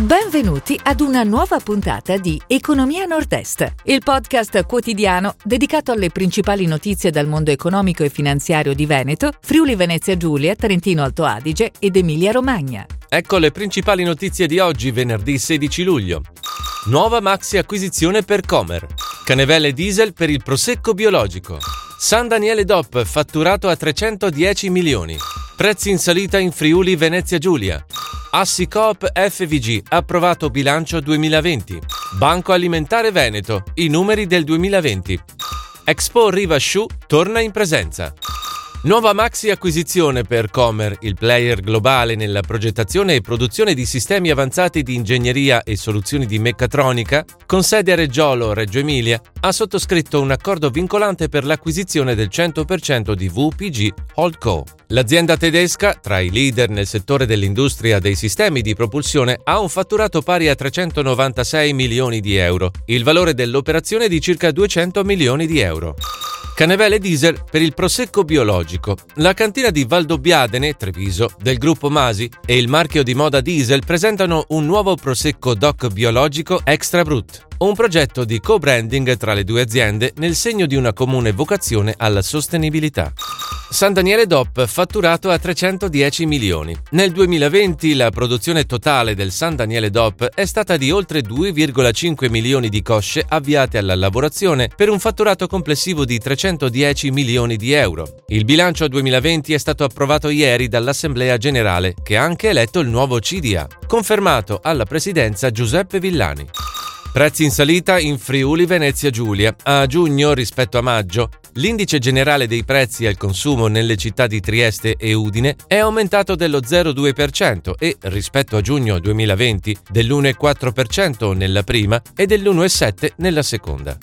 Benvenuti ad una nuova puntata di Economia Nord-Est, il podcast quotidiano dedicato alle principali notizie dal mondo economico e finanziario di Veneto, Friuli Venezia Giulia, Trentino Alto Adige ed Emilia Romagna. Ecco le principali notizie di oggi, venerdì 16 luglio. Nuova maxi acquisizione per Comer. Canevelle diesel per il prosecco biologico. San Daniele DOP fatturato a 310 milioni. Prezzi in salita in Friuli Venezia Giulia. Assi Coop FVG approvato bilancio 2020. Banco Alimentare Veneto, i numeri del 2020. Expo Riva Shu torna in presenza. Nuova maxi acquisizione per Comer, il player globale nella progettazione e produzione di sistemi avanzati di ingegneria e soluzioni di meccatronica, con sede a Reggiolo, Reggio Emilia, ha sottoscritto un accordo vincolante per l'acquisizione del 100% di VPG Holdco. L'azienda tedesca, tra i leader nel settore dell'industria dei sistemi di propulsione, ha un fatturato pari a 396 milioni di euro, il valore dell'operazione è di circa 200 milioni di euro. Canevele diesel per il prosecco biologico. La cantina di Valdobbiadene, Treviso, del gruppo Masi e il marchio di moda diesel presentano un nuovo prosecco DOC biologico Extra Brut, un progetto di co-branding tra le due aziende nel segno di una comune vocazione alla sostenibilità. San Daniele DOP fatturato a 310 milioni. Nel 2020 la produzione totale del San Daniele DOP è stata di oltre 2,5 milioni di cosce avviate alla lavorazione per un fatturato complessivo di 310 milioni di euro. Il bilancio 2020 è stato approvato ieri dall'Assemblea Generale che ha anche eletto il nuovo CDA, confermato alla presidenza Giuseppe Villani. Prezzi in salita in Friuli Venezia Giulia. A giugno rispetto a maggio, l'indice generale dei prezzi al consumo nelle città di Trieste e Udine è aumentato dello 0,2% e rispetto a giugno 2020 dell'1,4% nella prima e dell'1,7% nella seconda.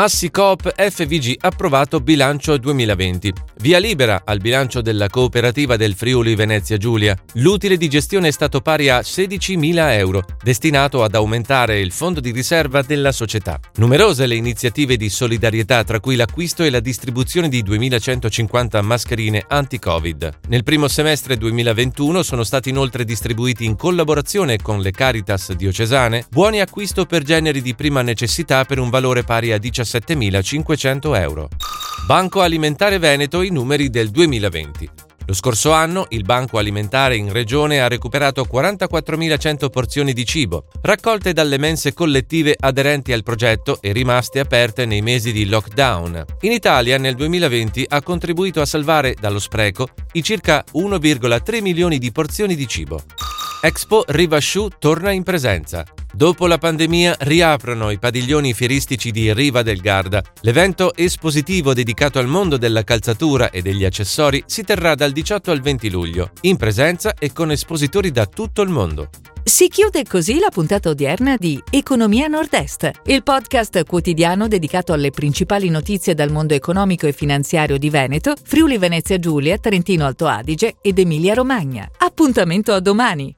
Assi Coop FVG approvato bilancio 2020. Via libera al bilancio della cooperativa del Friuli Venezia Giulia. L'utile di gestione è stato pari a 16.000 euro, destinato ad aumentare il fondo di riserva della società. Numerose le iniziative di solidarietà, tra cui l'acquisto e la distribuzione di 2.150 mascherine anti-Covid. Nel primo semestre 2021 sono stati inoltre distribuiti in collaborazione con le Caritas diocesane buoni acquisto per generi di prima necessità per un valore pari a 17 17.500 euro. Banco Alimentare Veneto i numeri del 2020. Lo scorso anno il Banco Alimentare in regione ha recuperato 44.100 porzioni di cibo, raccolte dalle mense collettive aderenti al progetto e rimaste aperte nei mesi di lockdown. In Italia nel 2020 ha contribuito a salvare dallo spreco i circa 1,3 milioni di porzioni di cibo. Expo Rivasciù torna in presenza. Dopo la pandemia riaprono i padiglioni fieristici di Riva del Garda. L'evento espositivo dedicato al mondo della calzatura e degli accessori si terrà dal 18 al 20 luglio, in presenza e con espositori da tutto il mondo. Si chiude così la puntata odierna di Economia Nord-Est, il podcast quotidiano dedicato alle principali notizie dal mondo economico e finanziario di Veneto, Friuli Venezia Giulia, Trentino Alto Adige ed Emilia Romagna. Appuntamento a domani!